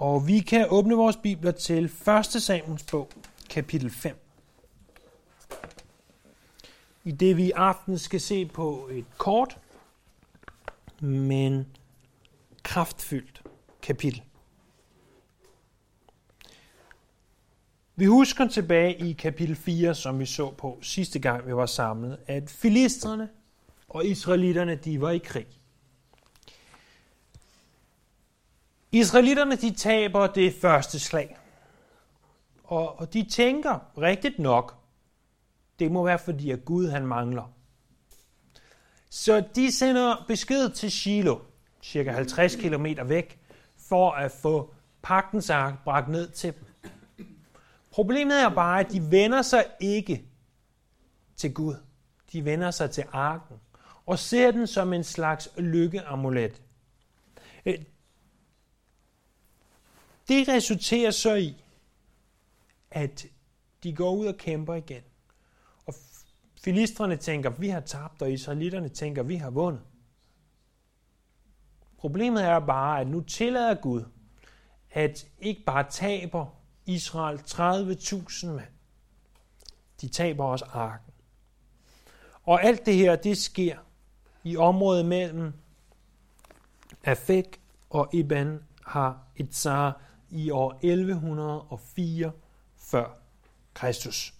Og vi kan åbne vores bibler til 1. Samuels bog, kapitel 5. I det vi i aften skal se på et kort, men kraftfyldt kapitel. Vi husker tilbage i kapitel 4, som vi så på sidste gang, vi var samlet, at filisterne og israelitterne, de var i krig. Israelitterne, de taber det første slag. Og, og de tænker rigtigt nok, det må være fordi, at Gud han mangler. Så de sender besked til Shiloh, cirka 50 km væk, for at få pagtens ark bragt ned til dem. Problemet er bare, at de vender sig ikke til Gud. De vender sig til arken og ser den som en slags lykkeamulet. Det resulterer så i, at de går ud og kæmper igen. Og filistrene tænker, vi har tabt, og israelitterne tænker, vi har vundet. Problemet er bare, at nu tillader Gud, at ikke bare taber Israel 30.000 mand. De taber også arken. Og alt det her, det sker i området mellem Afek og Iban har et i år 1104 før Kristus.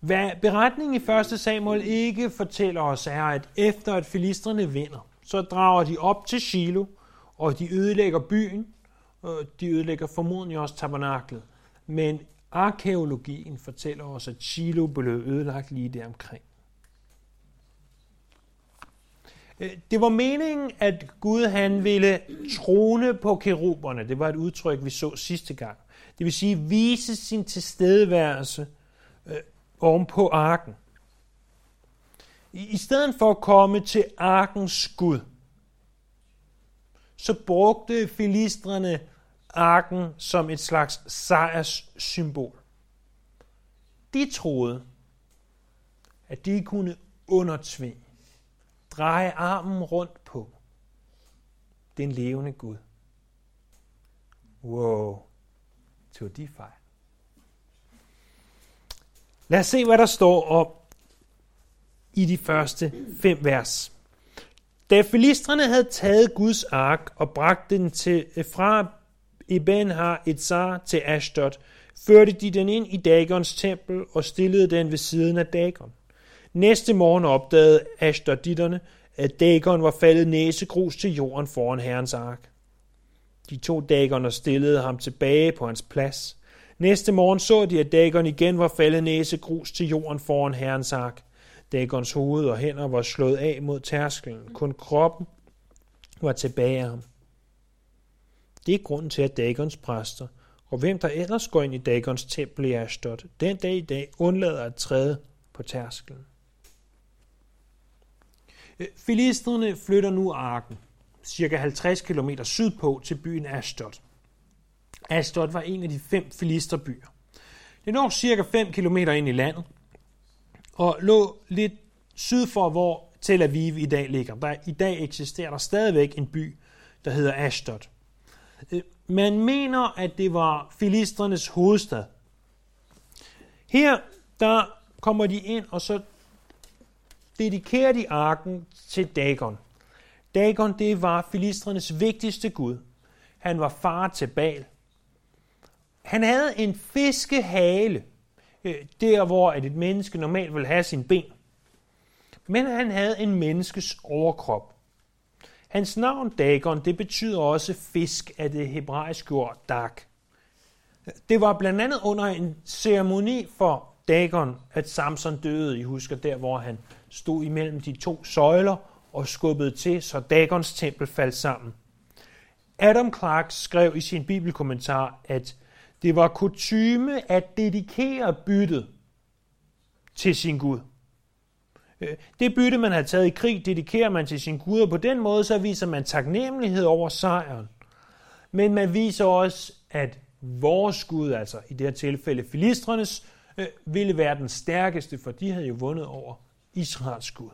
Hvad beretningen i 1. Samuel ikke fortæller os er, at efter at filistrene vinder, så drager de op til Shiloh, og de ødelægger byen, og de ødelægger formodentlig også tabernaklet. Men arkeologien fortæller os, at Shiloh blev ødelagt lige der omkring. Øh, Øh, det var meningen, at Gud han ville trone på keruberne. Det var et udtryk, vi så sidste gang. Det vil sige vise sin tilstedeværelse øh, oven på arken. I, I stedet for at komme til arkens Gud, så brugte filistrene arken som et slags sejrssymbol. De troede, at de kunne undertvinge dreje armen rundt på den levende Gud. Wow, tog de fejl. Lad os se, hvad der står op i de første fem vers. Da filistrene havde taget Guds ark og bragt den til, fra Eben har et zar til Ashdod, førte de den ind i Dagons tempel og stillede den ved siden af Dagon. Næste morgen opdagede Ashdoditterne, at Dagon var faldet næsegrus til jorden foran herrens ark. De to Dagon stillede ham tilbage på hans plads. Næste morgen så de, at Dagon igen var faldet næsegrus til jorden foran herrens ark. Dagons hoved og hænder var slået af mod tærskelen. Kun kroppen var tilbage af ham. Det er grunden til, at Dagons præster, og hvem der ellers går ind i Dagons tempel i Ashdod, den dag i dag undlader at træde på tærskelen. Øh, Filisterne flytter nu arken cirka 50 km sydpå til byen Ashdod. Ashdod var en af de fem filisterbyer. Det lå cirka 5 km ind i landet, og lå lidt syd for, hvor Tel Aviv i dag ligger. Der, I dag eksisterer der stadigvæk en by, der hedder Ashdod. Øh, man mener, at det var filisternes hovedstad. Her der kommer de ind, og så dedikerer de arken til Dagon. Dagon, det var filistrenes vigtigste gud. Han var far til Baal. Han havde en fiskehale, øh, der hvor et menneske normalt vil have sin ben. Men han havde en menneskes overkrop. Hans navn Dagon, det betyder også fisk af det hebraiske ord dag. Det var blandt andet under en ceremoni for Dagon, at Samson døde. I husker der, hvor han stod imellem de to søjler og skubbede til, så Dagons tempel faldt sammen. Adam Clark skrev i sin bibelkommentar, at det var kutyme at dedikere byttet til sin Gud. Øh, det bytte, man har taget i krig, dedikerer man til sin Gud, og på den måde så viser man taknemmelighed over sejren. Men man viser også, at vores Gud, altså i det her tilfælde filistrenes, øh, ville være den stærkeste, for de havde jo vundet over Israels Gud.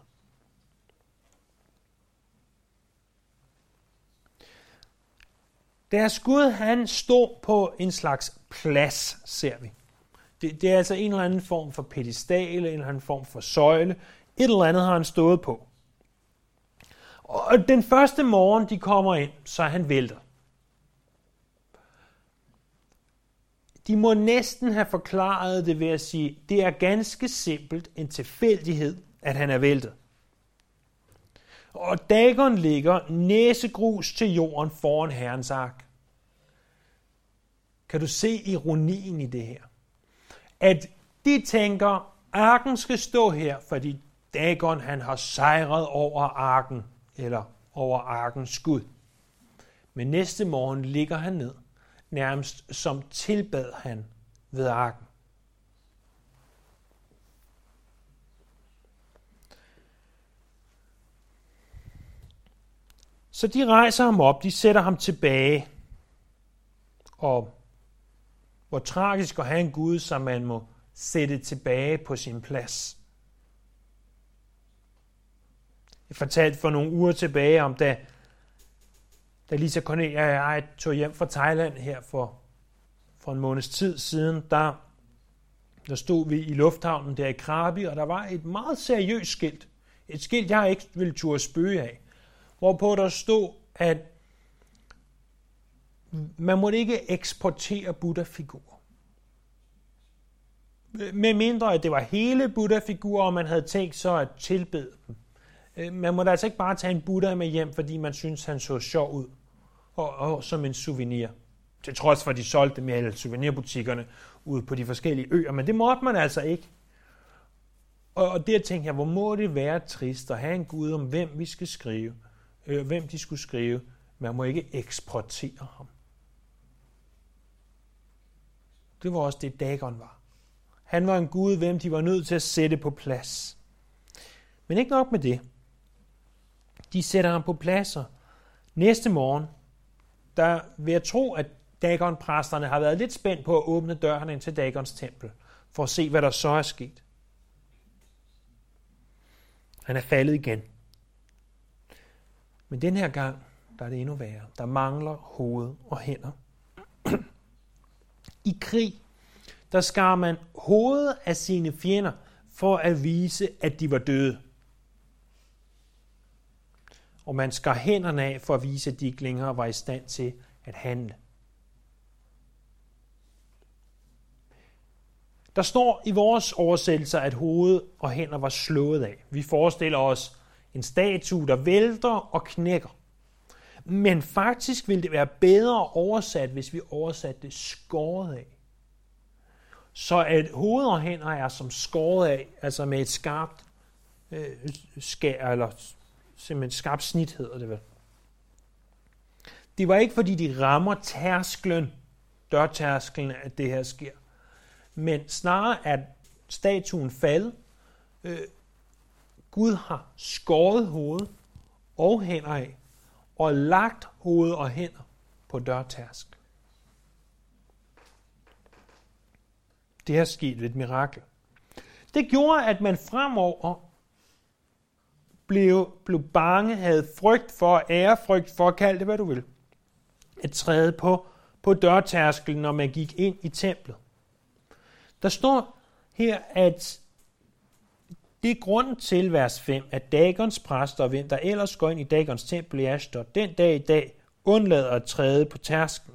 Deres Gud, han stod på en slags plads, ser vi. Det, det er altså en eller anden form for pedestal, en eller anden form for søjle. Et eller andet har han stået på. Og den første morgen, de kommer ind, så er han vælter. De må næsten have forklaret det ved at sige, det er ganske simpelt en tilfældighed, at han er væltet. Og Dagon ligger næsegrus til jorden foran Herrens ark. Kan du se ironien i det her? At de tænker, arken skal stå her, fordi Dagon han har sejret over arken, eller over arkens skud. Men næste morgen ligger han ned, nærmest som tilbad han ved arken. Så de rejser ham op, de sætter ham tilbage. Og hvor tragisk at have en Gud, som man må sætte tilbage på sin plads. Jeg fortalte for nogle uger tilbage om, da, da Lisa Cornelia og jeg tog hjem fra Thailand her for, for en måneds tid siden, der, der stod vi i lufthavnen der i Krabi, og der var et meget seriøst skilt. Et skilt, jeg ikke ville turde spøge af hvorpå der stod, at man måtte ikke eksportere Buddha-figurer. Med mindre, at det var hele Buddha-figurer, og man havde tænkt så at tilbede dem. Man må altså ikke bare tage en Buddha med hjem, fordi man synes, han så sjov ud, og, og som en souvenir. Til trods for, at de solgte dem i alle souvenirbutikkerne ude på de forskellige øer, men det måtte man altså ikke. Og, og der tænkte jeg, hvor må det være trist at have en Gud om, hvem vi skal skrive øh, hvem de skulle skrive. Man må ikke eksportere ham. Det var også det, Dagon var. Han var en gud, hvem de var nødt til at sætte på plads. Men ikke nok med det. De sætter ham på pladser. Næste morgen, der vil jeg tro, at Dagon-præsterne har været lidt spændt på at åbne dørene ind til Dagons tempel, for at se, hvad der så er sket. Han er faldet igen. Men den her gang, der er det endnu værre. Der mangler hoved og hænder. I krig, der skar man hovedet af sine fjender for at vise, at de var døde. Og man skar hænderne af for at vise, at de ikke længere var i stand til at handle. Der står i vores oversættelser, at hoved og hænder var slået af. Vi forestiller os en statue, der vælter og knækker. Men faktisk ville det være bedre oversat, hvis vi oversatte det skåret af. Så at hoved og hænder er som skåret af, altså med et skarpt øh, skær, eller simpelthen skarp snit hedder det vel. Det var ikke fordi de rammer tærsklen, dørtærsklen, at det her sker. Men snarere at statuen faldet, øh, Gud har skåret hoved og hænder af, og lagt hoved og hænder på dørtærsk. Det har sket ved et mirakel. Det gjorde, at man fremover blev, blev bange, havde frygt for, ærefrygt for, kald det hvad du vil, at træde på, på dørtærskelen, når man gik ind i templet. Der står her, at det er grunden til, vers 5, at Dagons præster, hvem der ellers går ind i Dagons tempel i Ashdod, den dag i dag undlader at træde på tærsken.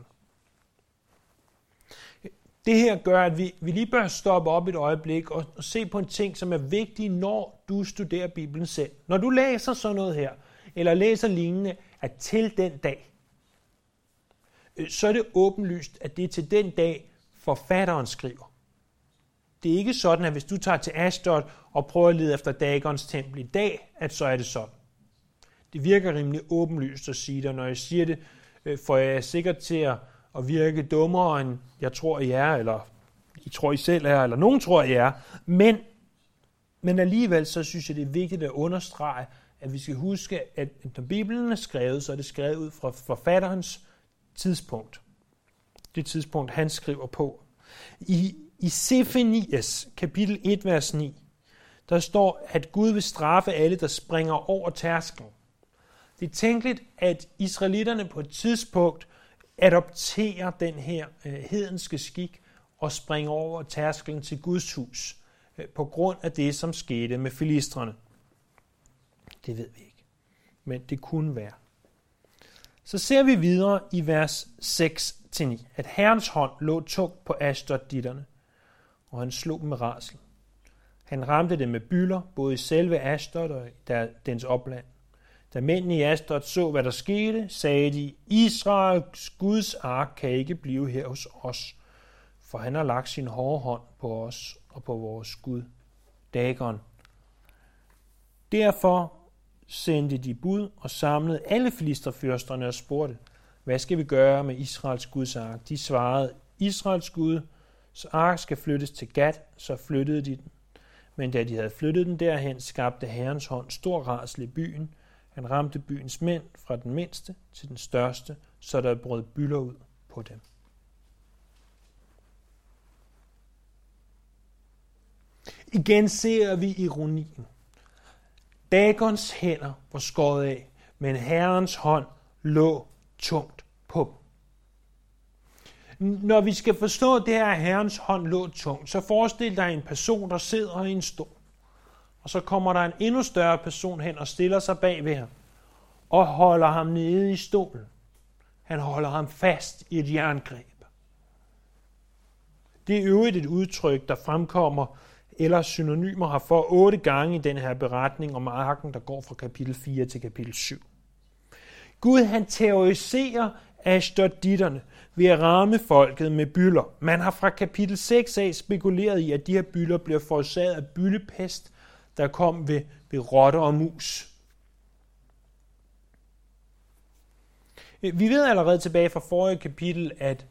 Det her gør, at vi, vi lige bør stoppe op et øjeblik og, og se på en ting, som er vigtig, når du studerer Bibelen selv. Når du læser sådan noget her, eller læser lignende, at til den dag, øh, så er det åbenlyst, at det er til den dag, forfatteren skriver. Det er ikke sådan, at hvis du tager til Ashdod og prøver at lede efter Dagons tempel i dag, at så er det sådan. Det virker rimelig åbenlyst at sige det, når jeg siger det, øh, får for jeg er sikkert til at, og virke dummere, end jeg tror, I er, eller I tror, I selv er, eller nogen tror, I er. Men, men alligevel så synes jeg, det er vigtigt at understrege, at vi skal huske, at når Bibelen er skrevet, så er det skrevet ud fra forfatterens tidspunkt. Det tidspunkt, han skriver på. I i Sefanias kapitel 1, vers 9, der står, at Gud vil straffe alle, der springer over tærsklen. Det er tænkeligt, at israelitterne på et tidspunkt adopterer den her øh, hedenske skik og springer over tærskelen til Guds hus øh, på grund af det, som skete med filistrene. Det ved vi ikke, men det kunne være. Så ser vi videre i vers 6-9, at Herrens hånd lå tungt på Ashdod-ditterne, og han slog dem med rasel. Han ramte dem med byller, både i selve Ashdod og dens opland. Da mændene i Asdod så, hvad der skete, sagde de, Israels Guds ark kan ikke blive her hos os, for han har lagt sin hårde hånd på os og på vores Gud, Dagon. Derfor sendte de bud og samlede alle filisterfyrsterne og spurgte, hvad skal vi gøre med Israels Guds ark? De svarede, Israels Gud, så ark skal flyttes til Gat, så flyttede de den. Men da de havde flyttet den derhen, skabte Herrens hånd stor rasel i byen. Han ramte byens mænd fra den mindste til den største, så der brød bylder ud på dem. Igen ser vi ironien. Dagons hænder var skåret af, men Herrens hånd lå tungt på dem. Når vi skal forstå det her, at Herrens hånd lå tungt, så forestil dig en person, der sidder i en stol. Og så kommer der en endnu større person hen og stiller sig bag ved ham og holder ham nede i stolen. Han holder ham fast i et jerngreb. Det er øvrigt et udtryk, der fremkommer eller synonymer har for otte gange i den her beretning om arken, der går fra kapitel 4 til kapitel 7. Gud han terroriserer Ashdoditterne ved at ramme folket med bylder. Man har fra kapitel 6 af spekuleret i, at de her bylder bliver forårsaget af byllepest, der kom ved, ved rotter og mus. Vi ved allerede tilbage fra forrige kapitel, at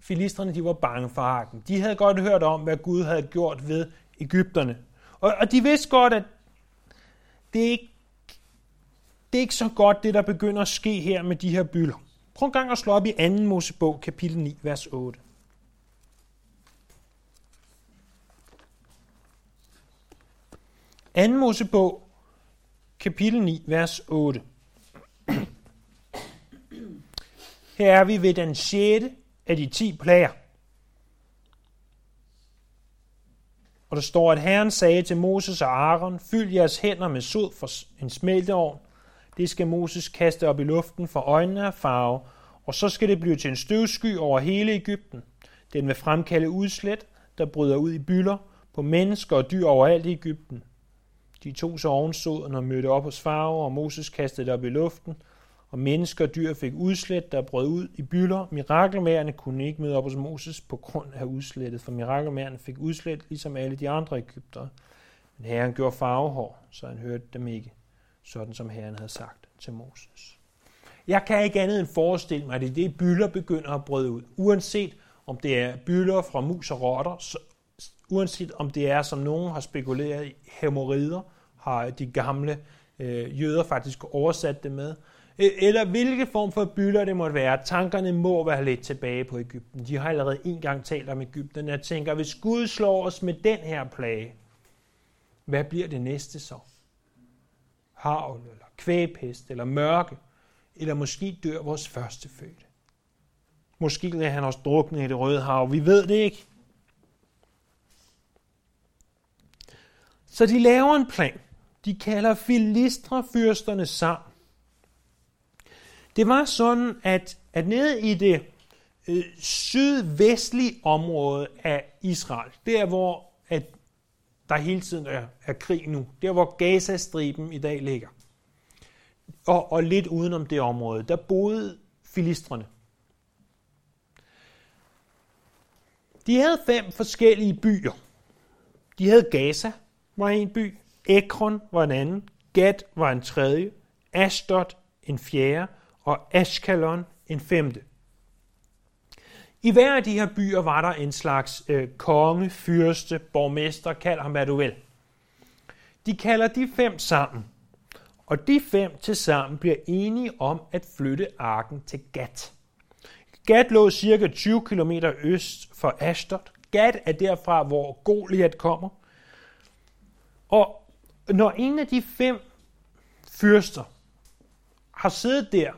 filistrene de var bange for arken. De havde godt hørt om, hvad Gud havde gjort ved Ægypterne. Og, og de vidste godt, at det er, ikke, det er ikke så godt, det der begynder at ske her med de her bylder. Prøv en gang at slå op i 2. Mosebog, kapitel 9, vers 8. 2. Mosebog, kapitel 9, vers 8. Her er vi ved den 6. af de 10 plager. Og der står, at Herren sagde til Moses og Aaron, fyld jeres hænder med sod for en smelteovn, det skal Moses kaste op i luften for øjnene af farve, og så skal det blive til en støvsky over hele Ægypten. Den vil fremkalde udslæt, der bryder ud i bylder på mennesker og dyr overalt i Ægypten. De to så ovensoden og mødte op hos farver, og Moses kastede det op i luften, og mennesker og dyr fik udslæt, der brød ud i bylder. Mirakelmærerne kunne ikke møde op hos Moses på grund af udslættet, for mirakelmærerne fik udslæt, ligesom alle de andre Ægyptere. Men Herren gjorde farvehår, så han hørte dem ikke sådan som Herren havde sagt til Moses. Jeg kan ikke andet end forestille mig, at det er det, bylder begynder at brøde ud. Uanset om det er bylder fra mus og rotter, uanset om det er, som nogen har spekuleret i, hemorrider, har de gamle øh, jøder faktisk oversat det med, e-, eller hvilke form for bylder det måtte være. Tankerne må være lidt tilbage på Ægypten. De har allerede en gang talt om Ægypten. Jeg tænker, hvis Gud slår os med den her plage, hvad bliver det næste så? havl, eller kvægpest, eller mørke, eller måske dør vores første fødte. Måske er han også druknet i det røde hav. Vi ved det ikke. Så de laver en plan. De kalder filistrefyrsterne sammen. Det var sådan, at, at nede i det øh, sydvestlige område af Israel, der hvor at der hele tiden er, er krig nu. Der hvor Gazastriben i dag ligger. Og, og lidt udenom det område, der boede filistrene. De havde fem forskellige byer. De havde Gaza, var en by, Ekron var en anden, Gad var en tredje, Ashdod en fjerde, og Ashkelon en femte. I hver af de her byer var der en slags øh, konge, fyrste, borgmester, kald ham hvad du vil. De kalder de fem sammen, og de fem til sammen bliver enige om at flytte arken til Gat. Gat lå cirka 20 km øst for Ashdod. Gat er derfra, hvor Goliat kommer. Og når en af de fem fyrster har siddet der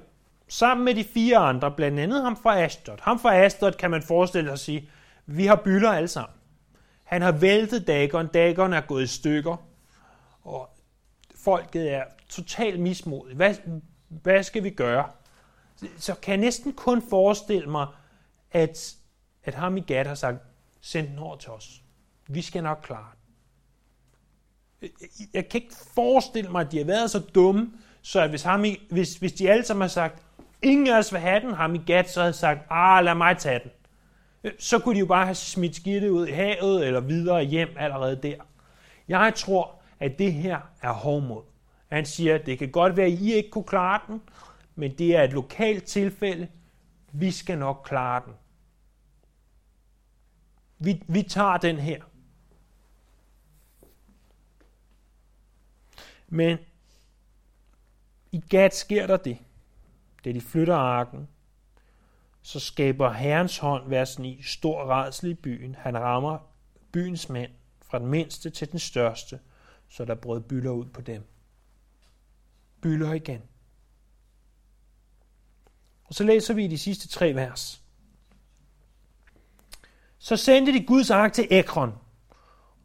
sammen med de fire andre, blandt andet ham fra Ashdod. Ham fra Ashdod kan man forestille sig at sige, vi har bylder alle sammen. Han har væltet Dagon, Dagon er gået i stykker, og folket er totalt mismodigt. Hvad, hvad skal vi gøre? Så kan jeg næsten kun forestille mig, at, at ham i Gad har sagt, send den over til os. Vi skal nok klare det. Jeg kan ikke forestille mig, at de har været så dumme, så at hvis, ham i, hvis, hvis de alle sammen har sagt, ingen af os vil have den, ham i Gat, så havde sagt, ah, lad mig tage den. Så kunne de jo bare have smidt skidtet ud i havet, eller videre hjem allerede der. Jeg tror, at det her er hårdmod. Han siger, at det kan godt være, at I ikke kunne klare den, men det er et lokalt tilfælde. Vi skal nok klare den. Vi, vi tager den her. Men i Gat sker der det. Da de flytter arken, så skaber Herrens hånd, vers 9, stor redsel i byen. Han rammer byens mænd, fra den mindste til den største, så der brød byller ud på dem. Byller igen. Og så læser vi de sidste tre vers. Så sendte de Guds ark til Ekron,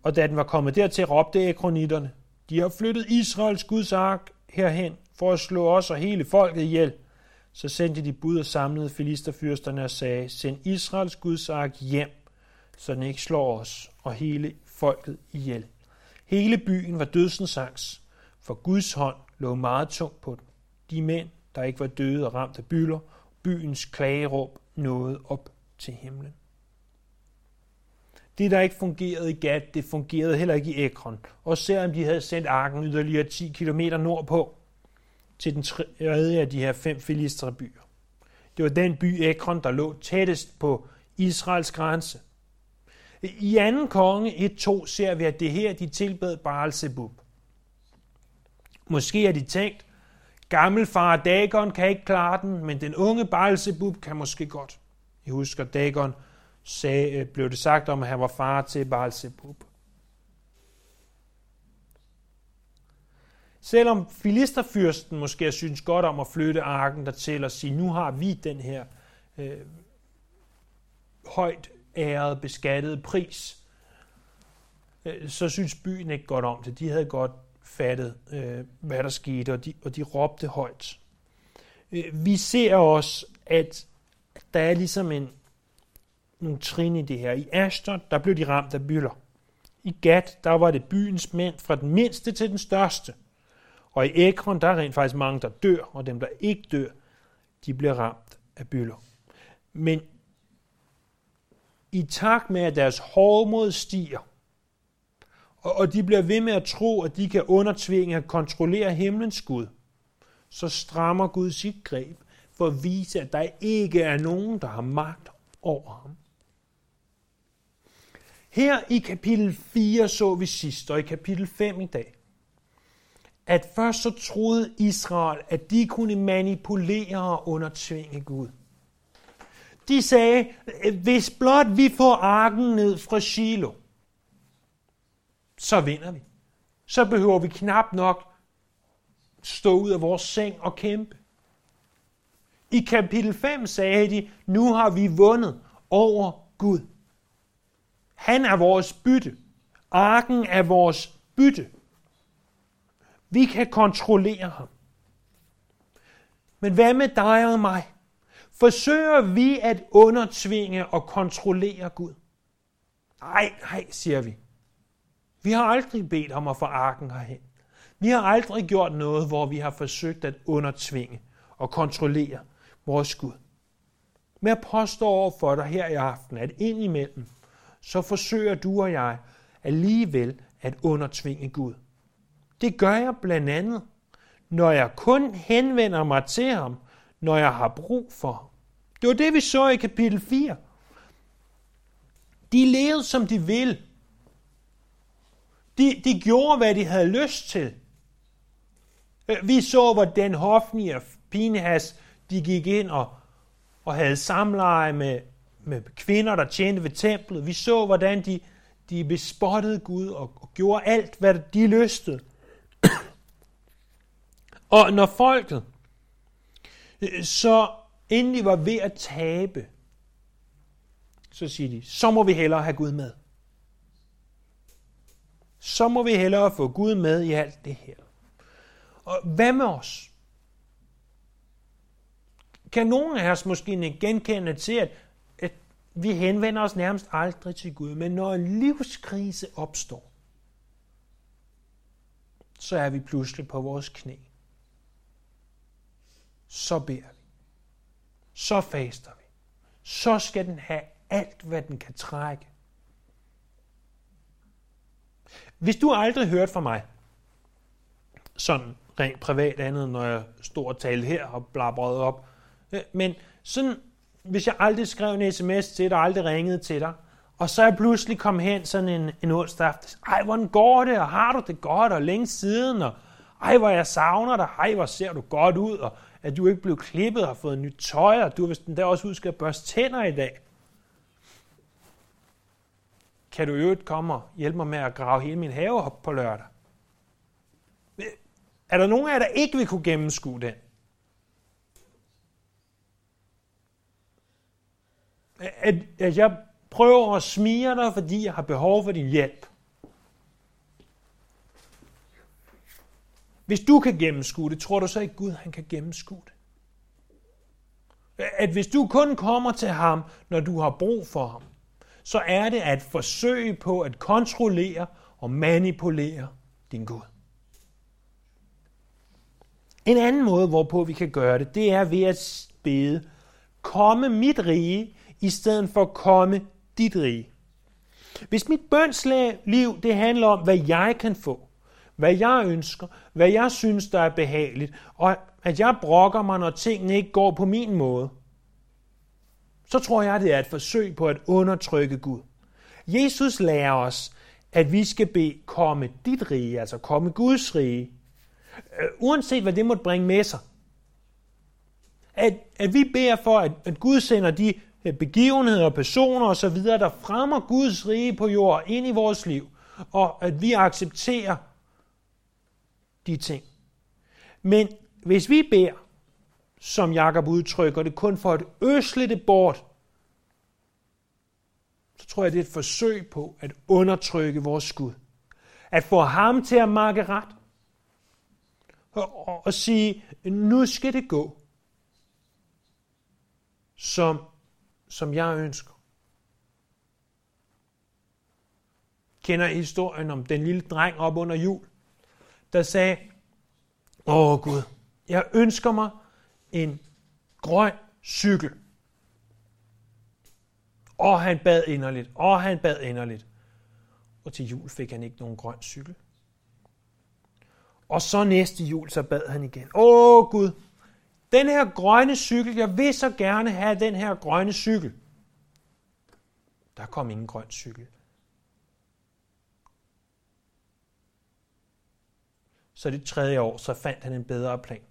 og da den var kommet dertil, råbte ekronitterne, de har flyttet Israels Guds ark herhen for at slå os og hele folket ihjel. Så sendte de bud og samlede filisterfyrsterne og sagde, send Israels Guds ark hjem, så den ikke slår os og hele folket ihjel. Hele byen var dødsens angst, for Guds hånd lå meget tungt på den. De mænd, der ikke var døde og ramt af bylder, byens klageråb nåede op til himlen. Det, der ikke fungerede i Gat, det fungerede heller ikke i Ekron. Og selvom de havde sendt arken yderligere 10 km nordpå, til den tredje af de her fem filistre byer. Det var den by Ekron, der lå tættest på Israels grænse. I anden konge 1.2 ser vi, at det her, de tilbad Baal Zebub. Måske har de tænkt, gammelfar Dagon kan ikke klare den, men den unge Baal Zebub kan måske godt. Jeg husker, Dagon sagde, øh, blev det sagt om, at han var far til Baal Zebub. Selvom filisterfyrsten måske synes godt om at flytte arken dertil og sige, nu har vi den her øh, højt ærede, beskattede pris, øh, så synes byen ikke godt om det. De havde godt fattet, øh, hvad der skete, og de, og de råbte højt. Øh, vi ser også, at der er ligesom en, nogle trin i det her. I Ashton, der blev de ramt af byller. I Gat, der var det byens mænd fra den mindste til den største. Og i Ekron, der er rent faktisk mange, der dør, og dem, der ikke dør, de bliver ramt af byller. Men i takt med, at deres hårdmod stiger, og de bliver ved med at tro, at de kan undertvinge og kontrollere himlens Gud, så strammer Gud sit greb for at vise, at der ikke er nogen, der har magt over ham. Her i kapitel 4 så vi sidst, og i kapitel 5 i dag, at først så troede Israel, at de kunne manipulere og undertvinge Gud. De sagde, hvis blot vi får arken ned fra Shiloh, så vinder vi. Så behøver vi knap nok stå ud af vores seng og kæmpe. I kapitel 5 sagde de, nu har vi vundet over Gud. Han er vores bytte. Arken er vores bytte. Vi kan kontrollere ham. Men hvad med dig og mig? Forsøger vi at undertvinge og kontrollere Gud? Nej, nej, siger vi. Vi har aldrig bedt om at få arken herhen. Vi har aldrig gjort noget, hvor vi har forsøgt at undertvinge og kontrollere vores Gud. Men jeg påstår over for dig her i aften, at indimellem, så forsøger du og jeg alligevel at undertvinge Gud. Det gør jeg blandt andet, når jeg kun henvender mig til ham, når jeg har brug for ham. Det var det, vi så i kapitel 4. De levede, som de ville. De, de gjorde, hvad de havde lyst til. Øh, vi så, hvordan Hofni og Pinhas, de gik ind og, og havde samleje med, med kvinder, der tjente ved templet. Vi så, hvordan de, de bespottede Gud og, og gjorde alt, hvad de lystede. Og når folket øh, Så endelig var ved at tabe, så siger de, så må vi hellere have Gud med. Så må vi hellere få Gud med i alt det her. Og hvad med os? Kan nogen af os måske genkende til, at vi henvender os nærmest aldrig til Gud, men når en livskrise opstår, så er vi pludselig på vores knæ. Så beder vi. Så faster vi. Så skal den have alt, hvad den kan trække. Hvis du aldrig hørt fra mig, sådan rent privat andet, når jeg stod og talte her og blabrede op, øh, men sådan, hvis jeg aldrig skrev en sms til dig, aldrig ringede til dig, og så er jeg pludselig kom hen sådan en, en onsdag aften. Ej, hvordan går det, og har du det godt, og længe siden, og ej, hvor jeg savner dig, ej, hvor ser du godt ud, og at du ikke blev klippet og har fået nyt tøj, og du har vist der også husket at børste tænder i dag. Kan du i øvrigt komme og hjælpe mig med at grave hele min have op på lørdag? Er der nogen af jer, der ikke vil kunne gennemskue den? At, at jeg prøver at smige dig, fordi jeg har behov for din hjælp. Hvis du kan gennemskue det, tror du så ikke Gud, han kan gennemskue det? At hvis du kun kommer til ham, når du har brug for ham, så er det at forsøge på at kontrollere og manipulere din Gud. En anden måde, hvorpå vi kan gøre det, det er ved at bede, komme mit rige, i stedet for komme dit rige. Hvis mit bønsliv, det handler om, hvad jeg kan få, hvad jeg ønsker, hvad jeg synes, der er behageligt, og at jeg brokker mig, når tingene ikke går på min måde, så tror jeg, det er et forsøg på at undertrykke Gud. Jesus lærer os, at vi skal bede komme dit rige, altså komme Guds rige, øh, uanset hvad det måtte bringe med sig. At, at vi beder for, at, at Gud sender de Øh, begivenheder, personer osv., der fremmer Guds rige på jord ind i vores liv, og at vi accepterer de ting. Men hvis vi beder, som Jakob udtrykker det, kun for at øsle det bort, så tror jeg, det er et forsøg på at undertrykke vores Gud. At få ham til at makke ret. Og, og, og sige, nu skal det gå, som, som jeg ønsker. Kender historien om den lille dreng op under jul, der sagde, åh Gud, jeg ønsker mig en grøn cykel. Og han bad inderligt, og han bad inderligt. Og til jul fik han ikke nogen grøn cykel. Og så næste jul, så bad han igen. Åh Gud, den her grønne cykel, jeg vil så gerne have den her grønne cykel. Der kom ingen grøn cykel. Så det tredje år, så fandt han en bedre plan.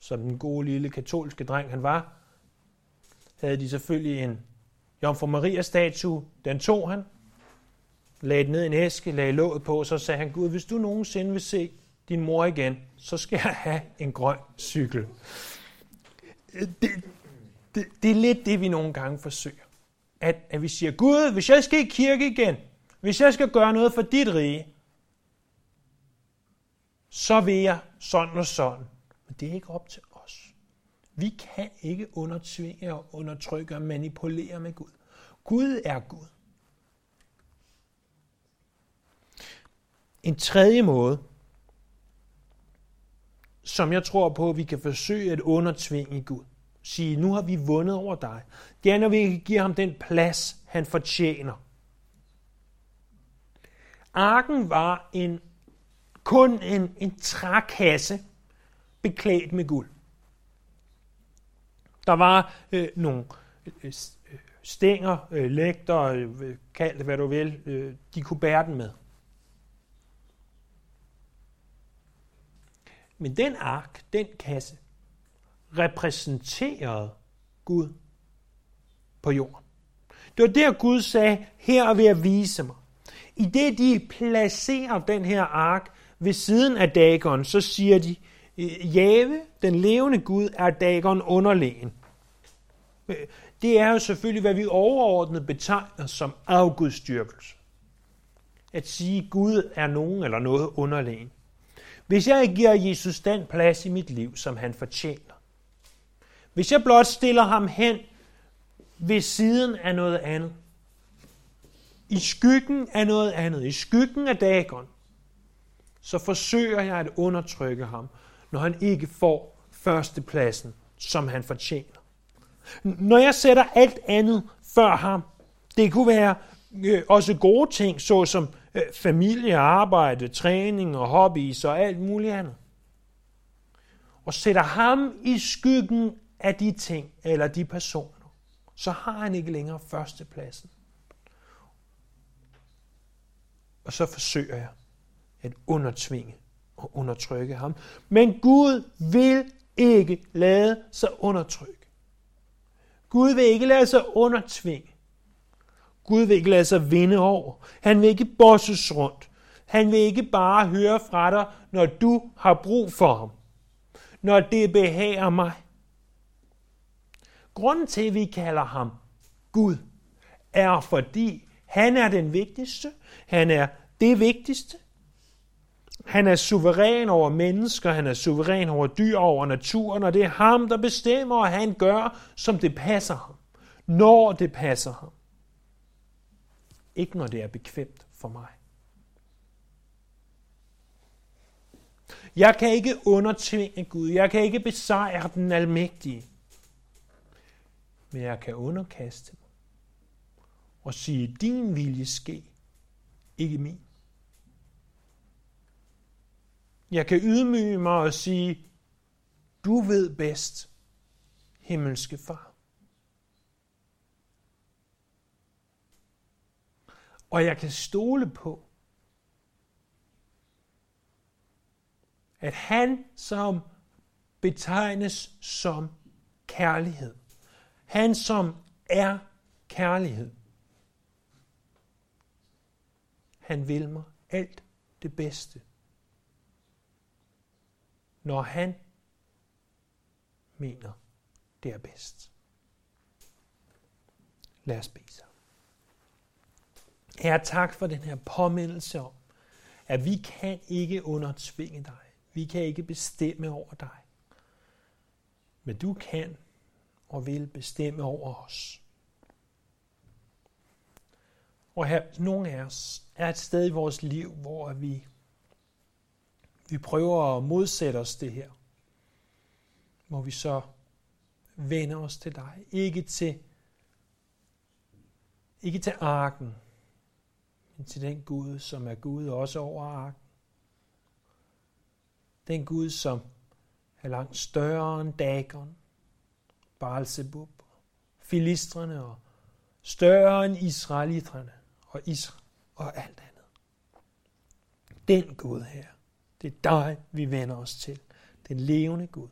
Som den gode lille katolske dreng han var, havde de selvfølgelig en Jomfru Maria-statue. Den tog han, lagde den ned i en æske, lagde låget på, og så sagde han, Gud, hvis du nogensinde vil se din mor igen, så skal jeg have en grøn cykel. Det, det, det er lidt det, vi nogle gange forsøger. At, at vi siger, Gud, hvis jeg skal i kirke igen, hvis jeg skal gøre noget for dit rige, så vil jeg sådan og sådan. Men det er ikke op til os. Vi kan ikke undertvinge og undertrykke og manipulere med Gud. Gud er Gud. En tredje måde, som jeg tror på, at vi kan forsøge at undertvinge Gud. Sige, nu har vi vundet over dig. Det er, når vi giver ham den plads, han fortjener. Arken var en, kun en, en trækasse beklædt med guld. Der var øh, nogle øh, øh stænger, øh, lægter, øh, kald det hvad du vil, øh, de kunne bære den med. Men den ark, den kasse, repræsenterede Gud på jorden. Det var der Gud sagde, her er jeg vise mig. I det de placerer den her ark ved siden af Dagon, så siger de, øh, Jave, den levende Gud, er Dagon underlegen. Det er jo selvfølgelig, hvad vi overordnet betegner som afgudstyrkelse. At sige, Gud er nogen eller noget underlegen. Hvis jeg ikke giver Jesus den plads i mit liv, som han fortjener. Hvis jeg blot stiller ham hen ved siden af noget andet. I skyggen af noget andet. I skyggen af Dagon. Så forsøger jeg at undertrykke ham, når han ikke får førstepladsen, som han fortjener. Når jeg sætter alt andet før ham, det kunne være øh, også gode ting, såsom øh, familie, arbejde, træning og hobbies og alt muligt andet. Og sætter ham i skyggen af de ting eller de personer, så har han ikke længere førstepladsen. Og så forsøger jeg at undertvinge og undertrykke ham. Men Gud vil ikke lade sig undertrykke. Gud vil ikke lade sig undertvinge. Gud vil ikke lade sig vinde over. Han vil ikke bosses rundt. Han vil ikke bare høre fra dig, når du har brug for ham. Når det behager mig. Grunden til, at vi kalder ham Gud, er fordi han er den vigtigste. Han er det vigtigste. Han er suveræn over mennesker, han er suveræn over dyr, over naturen, og det er ham, der bestemmer, og han gør, som det passer ham. Når det passer ham. Ikke når det er bekvemt for mig. Jeg kan ikke undertvinge Gud. Jeg kan ikke besejre den almægtige. Men jeg kan underkaste mig og sige, din vilje ske, ikke min. Jeg kan ydmyge mig og sige, du ved bedst, himmelske far. Og jeg kan stole på, at han, som betegnes som kærlighed, han som er kærlighed, han vil mig alt det bedste når han mener, det er bedst. Lad os bede sammen. Herre, tak for den her påmindelse om, at vi kan ikke undertvinge dig. Vi kan ikke bestemme over dig. Men du kan og vil bestemme over os. Og her, nogle af os er et sted i vores liv, hvor vi vi prøver at modsætte os det her, må vi så vende os til dig. Ikke til, ikke til arken, men til den Gud, som er Gud også over arken. Den Gud, som er langt større end Dagon, Baalzebub, filistrene og større end israelitrene og Israel og alt andet. Den Gud her det er dig, vi vender os til. Den levende Gud.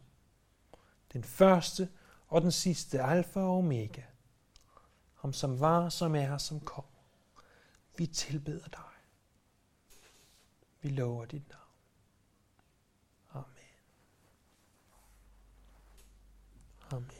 Den første og den sidste, alfa og omega. Ham som var, som er, som kom. Vi tilbeder dig. Vi lover dit navn. Amen. Amen.